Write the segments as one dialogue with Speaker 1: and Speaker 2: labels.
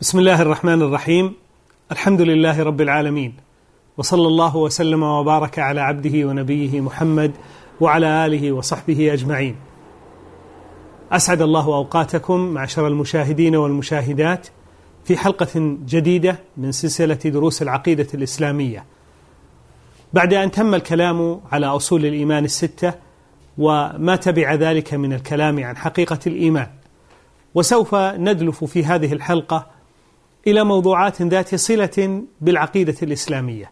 Speaker 1: بسم الله الرحمن الرحيم. الحمد لله رب العالمين. وصلى الله وسلم وبارك على عبده ونبيه محمد وعلى آله وصحبه أجمعين. أسعد الله أوقاتكم معشر المشاهدين والمشاهدات في حلقة جديدة من سلسلة دروس العقيدة الإسلامية. بعد أن تم الكلام على أصول الإيمان الستة وما تبع ذلك من الكلام عن حقيقة الإيمان وسوف ندلف في هذه الحلقة إلى موضوعات ذات صلة بالعقيدة الإسلامية.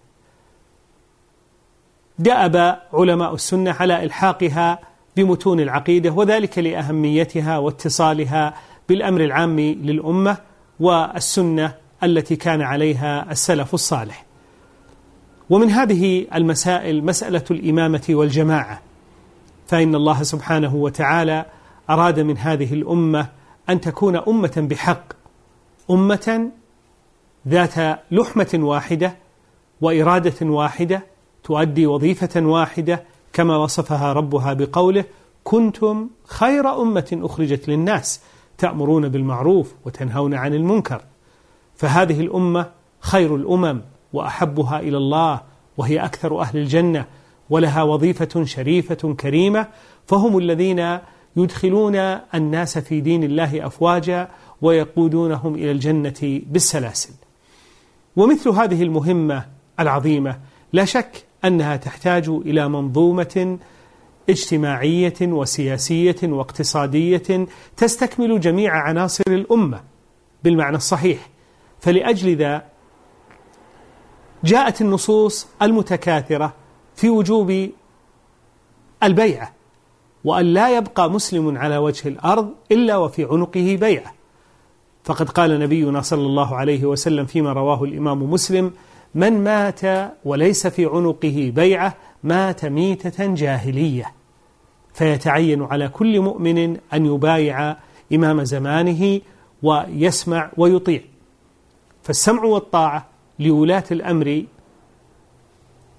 Speaker 1: دأب علماء السنة على إلحاقها بمتون العقيدة وذلك لأهميتها واتصالها بالأمر العام للأمة والسنة التي كان عليها السلف الصالح. ومن هذه المسائل مسألة الإمامة والجماعة فإن الله سبحانه وتعالى أراد من هذه الأمة أن تكون أمة بحق أمة ذات لحمة واحدة وإرادة واحدة تؤدي وظيفة واحدة كما وصفها ربها بقوله كنتم خير أمة أخرجت للناس تأمرون بالمعروف وتنهون عن المنكر. فهذه الأمة خير الأمم وأحبها إلى الله وهي أكثر أهل الجنة ولها وظيفة شريفة كريمة فهم الذين يدخلون الناس في دين الله أفواجا ويقودونهم إلى الجنة بالسلاسل. ومثل هذه المهمة العظيمة لا شك أنها تحتاج إلى منظومة اجتماعية وسياسية واقتصادية تستكمل جميع عناصر الأمة بالمعنى الصحيح. فلأجل ذا جاءت النصوص المتكاثرة في وجوب البيعة وأن لا يبقى مسلم على وجه الأرض إلا وفي عنقه بيعة. فقد قال نبينا صلى الله عليه وسلم فيما رواه الإمام مسلم من مات وليس في عنقه بيعة مات ميتة جاهلية. فيتعين على كل مؤمن أن يبايع إمام زمانه ويسمع ويطيع. فالسمع والطاعة لولاة الأمر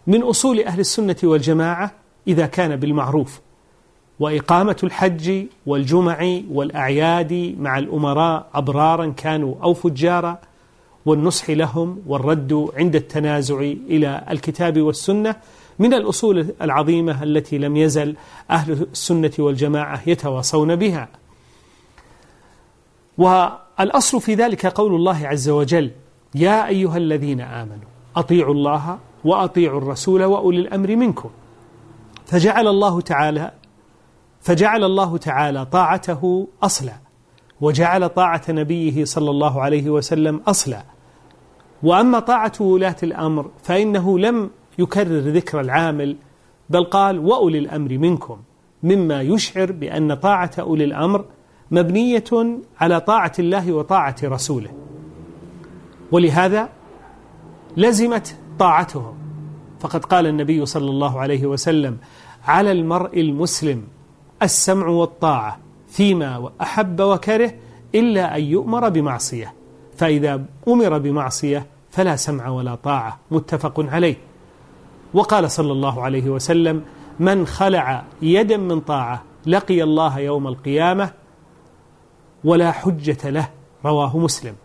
Speaker 1: من أصول أهل السنة والجماعة إذا كان بالمعروف. وإقامة الحج والجمع والأعياد مع الأمراء أبرارا كانوا أو فجارا والنصح لهم والرد عند التنازع إلى الكتاب والسنة. من الأصول العظيمة التي لم يزل أهل السنة والجماعة يتواصون بها. والأصل في ذلك قول الله عز وجل يا أيها الذين آمنوا أطيعوا الله وأطيعوا الرسول وأولي الأمر منكم. فجعل الله تعالى فجعل الله تعالى طاعته أصلا وجعل طاعة نبيه صلى الله عليه وسلم أصلا. وأما طاعة ولاة الأمر فإنه لم يكرر ذكر العامل بل قال وأولي الأمر منكم مما يشعر بأن طاعة أولي الأمر مبنية على طاعة الله وطاعة رسوله. ولهذا لزمت طاعتهم. فقد قال النبي صلى الله عليه وسلم على المرء المسلم السمع والطاعة فيما أحب وكره إلا أن يؤمر بمعصية. فإذا أمر بمعصية فلا سمع ولا طاعة متفق عليه. وقال صلى الله عليه وسلم من خلع يدا من طاعة لقي الله يوم القيامة ولا حجة له. رواه مسلم.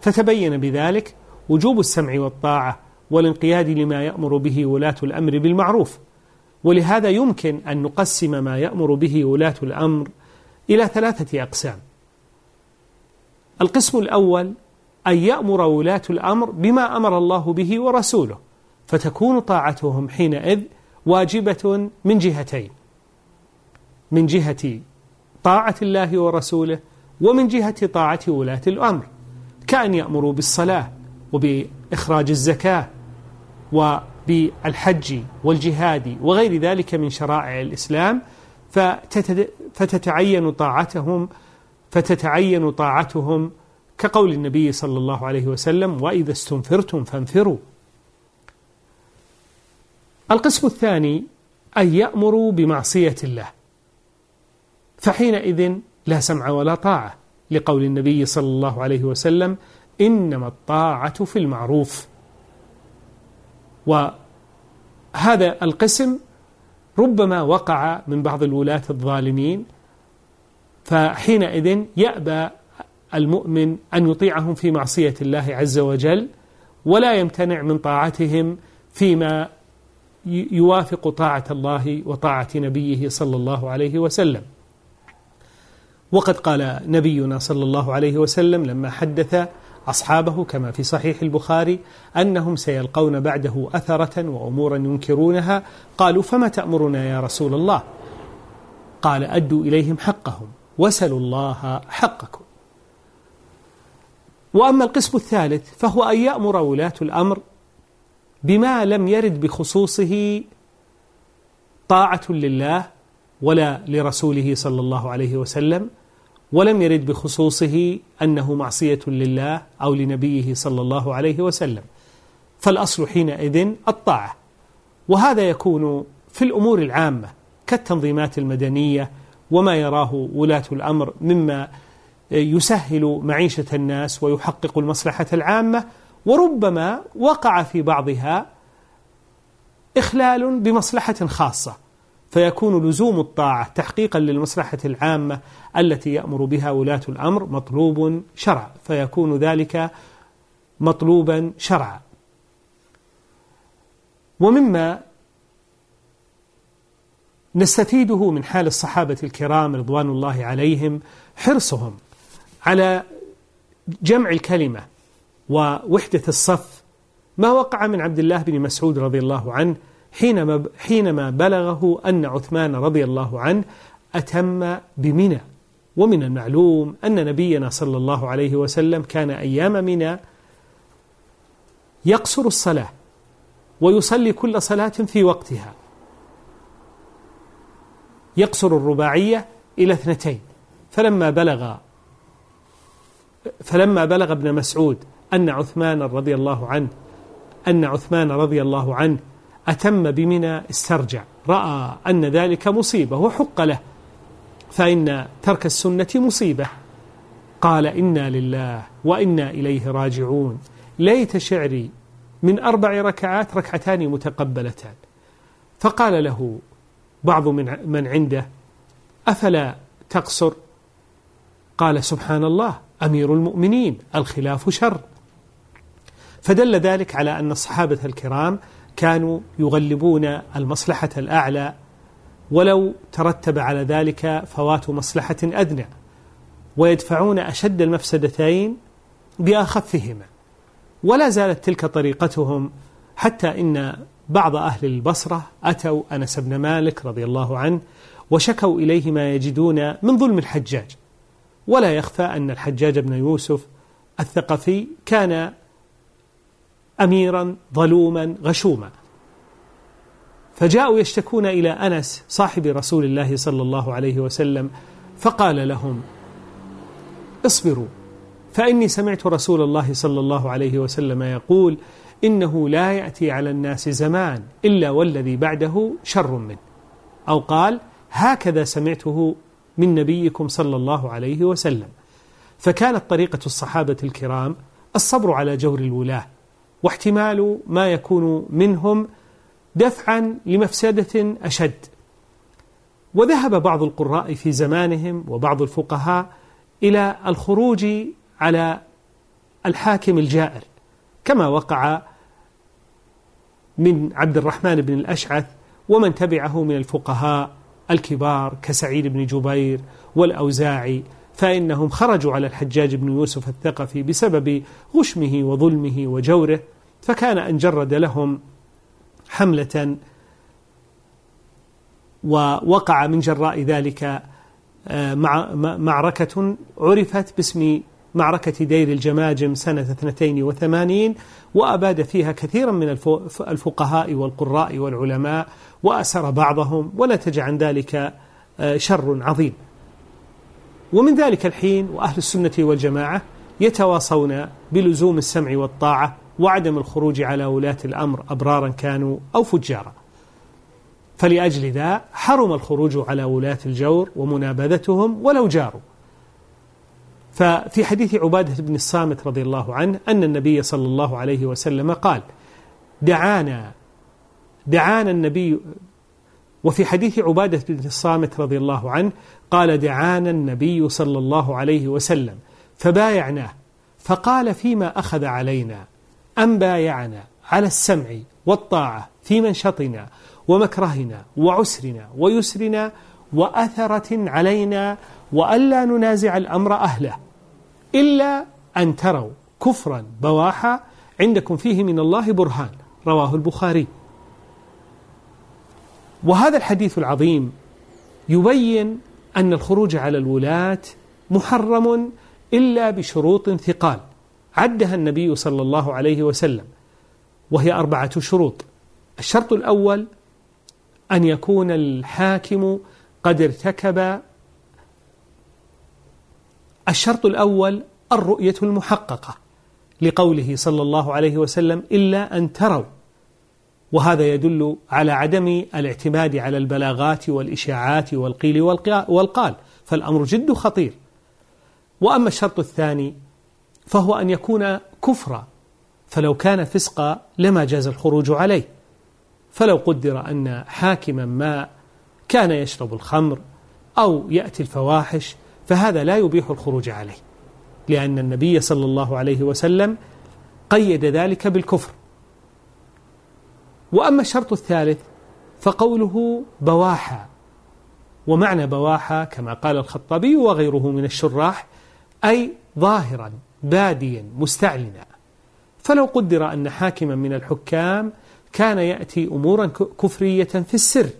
Speaker 1: فتبين بذلك وجوب السمع والطاعة والانقياد لما يأمر به ولاة الأمر بالمعروف. ولهذا يمكن أن نقسم ما يأمر به ولاة الأمر إلى ثلاثة أقسام. القسم الأول أن يأمر ولاة الأمر بما أمر الله به ورسوله فتكون طاعتهم حينئذ واجبة من جهتين من جهة طاعة الله ورسوله ومن جهة طاعة ولاة الأمر. كأن يأمروا بالصلاة وبإخراج الزكاة و بالحج والجهاد وغير ذلك من شرائع الإسلام فتتعين طاعتهم فتتعين طاعتهم كقول النبي صلى الله عليه وسلم وإذا استنفرتم فانفروا. القسم الثاني أن يأمروا بمعصية الله. فحينئذ لا سمع ولا طاعة لقول النبي صلى الله عليه وسلم إنما الطاعة في المعروف. وهذا القسم ربما وقع من بعض الولاة الظالمين فحينئذ يأبى المؤمن أن يطيعهم في معصية الله عز وجل ولا يمتنع من طاعتهم فيما يوافق طاعة الله وطاعة نبيه صلى الله عليه وسلم. وقد قال نبينا صلى الله عليه وسلم لما حدث أصحابه كما في صحيح البخاري أنهم سيلقون بعده أثرة وأمورا ينكرونها. قالوا فما تأمرنا يا رسول الله؟ قال أدوا إليهم حقهم وسلوا الله حقكم. وأما القسم الثالث فهو أن يأمر ولاة الأمر بما لم يرد بخصوصه طاعة لله ولا لرسوله صلى الله عليه وسلم ولم يرد بخصوصه أنه معصية لله أو لنبيه صلى الله عليه وسلم. فالأصل حينئذ الطاعة. وهذا يكون في الأمور العامة كالتنظيمات المدنية وما يراه ولاة الأمر مما يسهل معيشة الناس ويحقق المصلحة العامة وربما وقع في بعضها إخلال بمصلحة خاصة. فيكون لزوم الطاعة تحقيقا للمصلحة العامة التي يأمر بها ولاة الأمر مطلوب شرعا فيكون ذلك مطلوبا شرعا. ومما نستفيده من حال الصحابة الكرام رضوان الله عليهم حرصهم على جمع الكلمة ووحدة الصف ما وقع من عبد الله بن مسعود رضي الله عنه حينما حينما بلغه أن عثمان رضي الله عنه أتم بمنى. ومن المعلوم أن نبينا صلى الله عليه وسلم كان أيام منى يقصر الصلاة ويصلي كل صلاة في وقتها. يقصر الرباعية إلى اثنتين. فلما بلغ فلما بلغ ابن مسعود أن عثمان رضي الله عنه أن عثمان رضي الله عنه أتم بمنى استرجع. رأى أن ذلك مصيبة وحق له. فإن ترك السنة مصيبة. قال إنا لله وإنا إليه راجعون. ليت شعري من أربع ركعات ركعتان متقبلتان. فقال له بعض من من عنده أفلا تقصر؟ قال سبحان الله أمير المؤمنين الخلاف شر. فدل ذلك على أن الصحابة الكرام كانوا يغلبون المصلحة الأعلى ولو ترتب على ذلك فوات مصلحة أدنى ويدفعون أشد المفسدتين بأخفهما. ولا زالت تلك طريقتهم حتى إن بعض أهل البصرة أتوا أنس بن مالك رضي الله عنه وشكوا إليه ما يجدون من ظلم الحجاج. ولا يخفى أن الحجاج بن يوسف الثقفي كان أميرا ظلوما غشوما. فجاءوا يشتكون إلى أنس صاحب رسول الله صلى الله عليه وسلم فقال لهم اصبروا فإني سمعت رسول الله صلى الله عليه وسلم يقول إنه لا يأتي على الناس زمان إلا والذي بعده شر منه. أو قال هكذا سمعته من نبيكم صلى الله عليه وسلم. فكانت طريقة الصحابة الكرام الصبر على جور الولاة واحتمال ما يكون منهم دفعا لمفسدة أشد. وذهب بعض القراء في زمانهم وبعض الفقهاء إلى الخروج على الحاكم الجائر كما وقع من عبد الرحمن بن الأشعث ومن تبعه من الفقهاء الكبار كسعيد بن جبير والأوزاعي فإنهم خرجوا على الحجاج بن يوسف الثقفي بسبب غشمه وظلمه وجوره فكان أن جرد لهم حملة ووقع من جراء ذلك آه، معركة عرفت باسم معركة دير الجماجم سنة 82 وأباد فيها كثيرا من الفقهاء والقراء والعلماء وأسر بعضهم ونتج عن ذلك آه، شر عظيم. ومن ذلك الحين وأهل السنة والجماعة يتواصون بلزوم السمع والطاعة وعدم الخروج على ولاة الأمر أبرارا كانوا أو فجارا. فلأجل ذا حرم الخروج على ولاة الجور ومنابذتهم ولو جاروا. ففي حديث عبادة بن الصامت رضي الله عنه أن النبي صلى الله عليه وسلم قال دعانا دعانا النبي. وفي حديث عبادة بن الصامت رضي الله عنه قال دعانا النبي صلى الله عليه وسلم. فبايعناه فقال فيما أخذ علينا؟ أن بايعنا على السمع والطاعة في منشطنا ومكرهنا وعسرنا ويسرنا وأثرة علينا وألا ننازع الأمر أهله إلا أن تروا كفرا بواحا عندكم فيه من الله برهان رواه البخاري. وهذا الحديث العظيم يبين أن الخروج على الولاة محرم إلا بشروط ثقال. عدها النبي صلى الله عليه وسلم وهي أربعة شروط. الشرط الأول أن يكون الحاكم قد ارتكب الشرط الأول الرؤية المحققة لقوله صلى الله عليه وسلم إلا أن تروا. وهذا يدل على عدم الاعتماد على البلاغات والإشاعات والقيل والقال فالأمر جد خطير. وأما الشرط الثاني فهو أن يكون كفرا. فلو كان فسقا لما جاز الخروج عليه. فلو قدر أن حاكما ما كان يشرب الخمر أو يأتي الفواحش فهذا لا يبيح الخروج عليه. لأن النبي صلى الله عليه وسلم قيد ذلك بالكفر. وأما الشرط الثالث فقوله بواحا. ومعنى بواحا كما قال الخطابي وغيره من الشراح أي ظاهرا. باديا مستعلنا. فلو قدر أن حاكما من الحكام كان يأتي أمورا كفرية في السر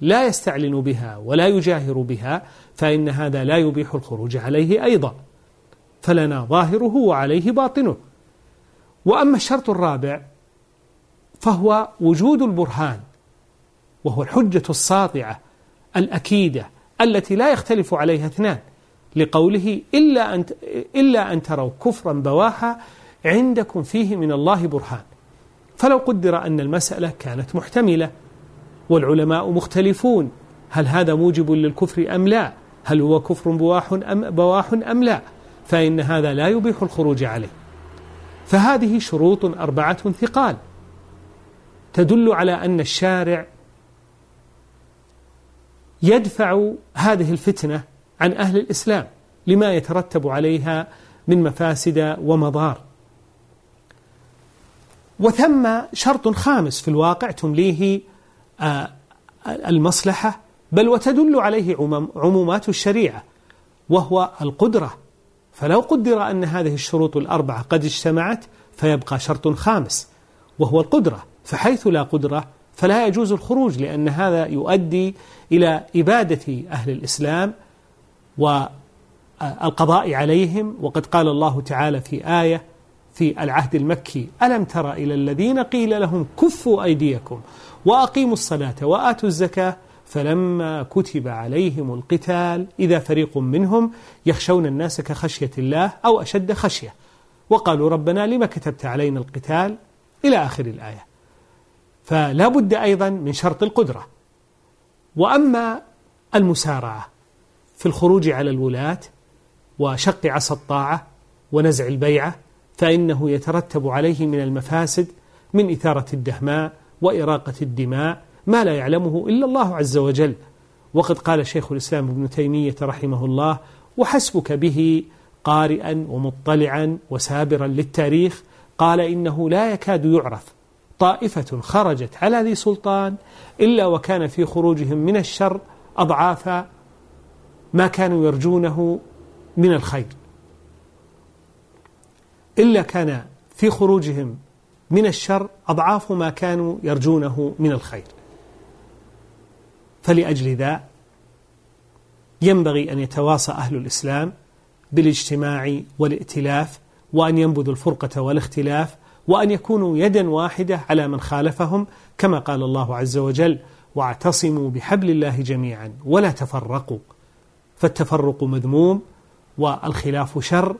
Speaker 1: لا يستعلن بها ولا يجاهر بها فإن هذا لا يبيح الخروج عليه أيضا. فلنا ظاهره وعليه باطنه. وأما الشرط الرابع فهو وجود البرهان وهو الحجة الساطعة الأكيدة التي لا يختلف عليها اثنان. لقوله إلا أن إلا أن تروا كفرا بواحا عندكم فيه من الله برهان. فلو قدر أن المسألة كانت محتملة والعلماء مختلفون هل هذا موجب للكفر أم لا؟ هل هو كفر بواح أم, بواح أم لا؟ فإن هذا لا يبيح الخروج عليه. فهذه شروط أربعة ثقال. تدل على أن الشارع يدفع هذه الفتنة عن أهل الإسلام لما يترتب عليها من مفاسد ومضار. وثم شرط خامس في الواقع تمليه آه، المصلحة بل وتدل عليه عمومات الشريعة وهو القدرة. فلو قدر أن هذه الشروط الأربعة قد اجتمعت فيبقى شرط خامس وهو القدرة. فحيث لا قدرة فلا يجوز الخروج لأن هذا يؤدي إلى إبادة أهل الإسلام والقضاء عليهم. وقد قال الله تعالى في آية في العهد المكي ألم تر إلى الذين قيل لهم كفوا أيديكم وأقيموا الصلاة وآتوا الزكاة فلما كتب عليهم القتال إذا فريق منهم يخشون الناس كخشية الله أو أشد خشية. وقالوا ربنا لما كتبت علينا القتال؟ إلى آخر الآية. فلا بد أيضا من شرط القدرة. وأما المسارعة في الخروج على الولاة وشق عصا الطاعة ونزع البيعة فإنه يترتب عليه من المفاسد من إثارة الدهماء وإراقة الدماء ما لا يعلمه إلا الله عز وجل. وقد قال شيخ الإسلام ابن تيمية رحمه الله وحسبك به قارئا ومطلعا وسابرا للتاريخ قال إنه لا يكاد يعرف طائفة خرجت على ذي سلطان إلا وكان في خروجهم من الشر أضعاف ما كانوا يرجونه من الخير. إلا كان في خروجهم من الشر أضعاف ما كانوا يرجونه من الخير. فلأجل ذا ينبغي أن يتواصى أهل الإسلام بالاجتماع والائتلاف وأن ينبذوا الفرقة والاختلاف وأن يكونوا يدا واحدة على من خالفهم كما قال الله عز وجل واعتصموا بحبل الله جميعا ولا تفرقوا. فالتفرق مذموم والخلاف شر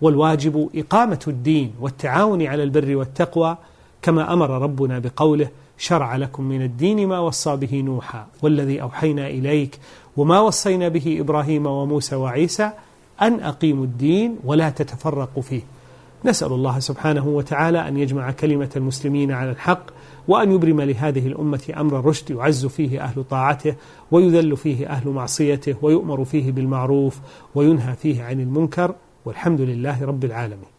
Speaker 1: والواجب إقامة الدين والتعاون على البر والتقوى كما أمر ربنا بقوله شرع لكم من الدين ما وصى به نوحا والذي أوحينا إليك وما وصينا به إبراهيم وموسى وعيسى أن أقيموا الدين ولا تتفرقوا فيه. نسأل الله سبحانه وتعالى أن يجمع كلمة المسلمين على الحق وأن يبرم لهذه الأمة أمر الرشد يعز فيه أهل طاعته ويذل فيه أهل معصيته ويؤمر فيه بالمعروف وينهى فيه عن المنكر والحمد لله رب العالمين.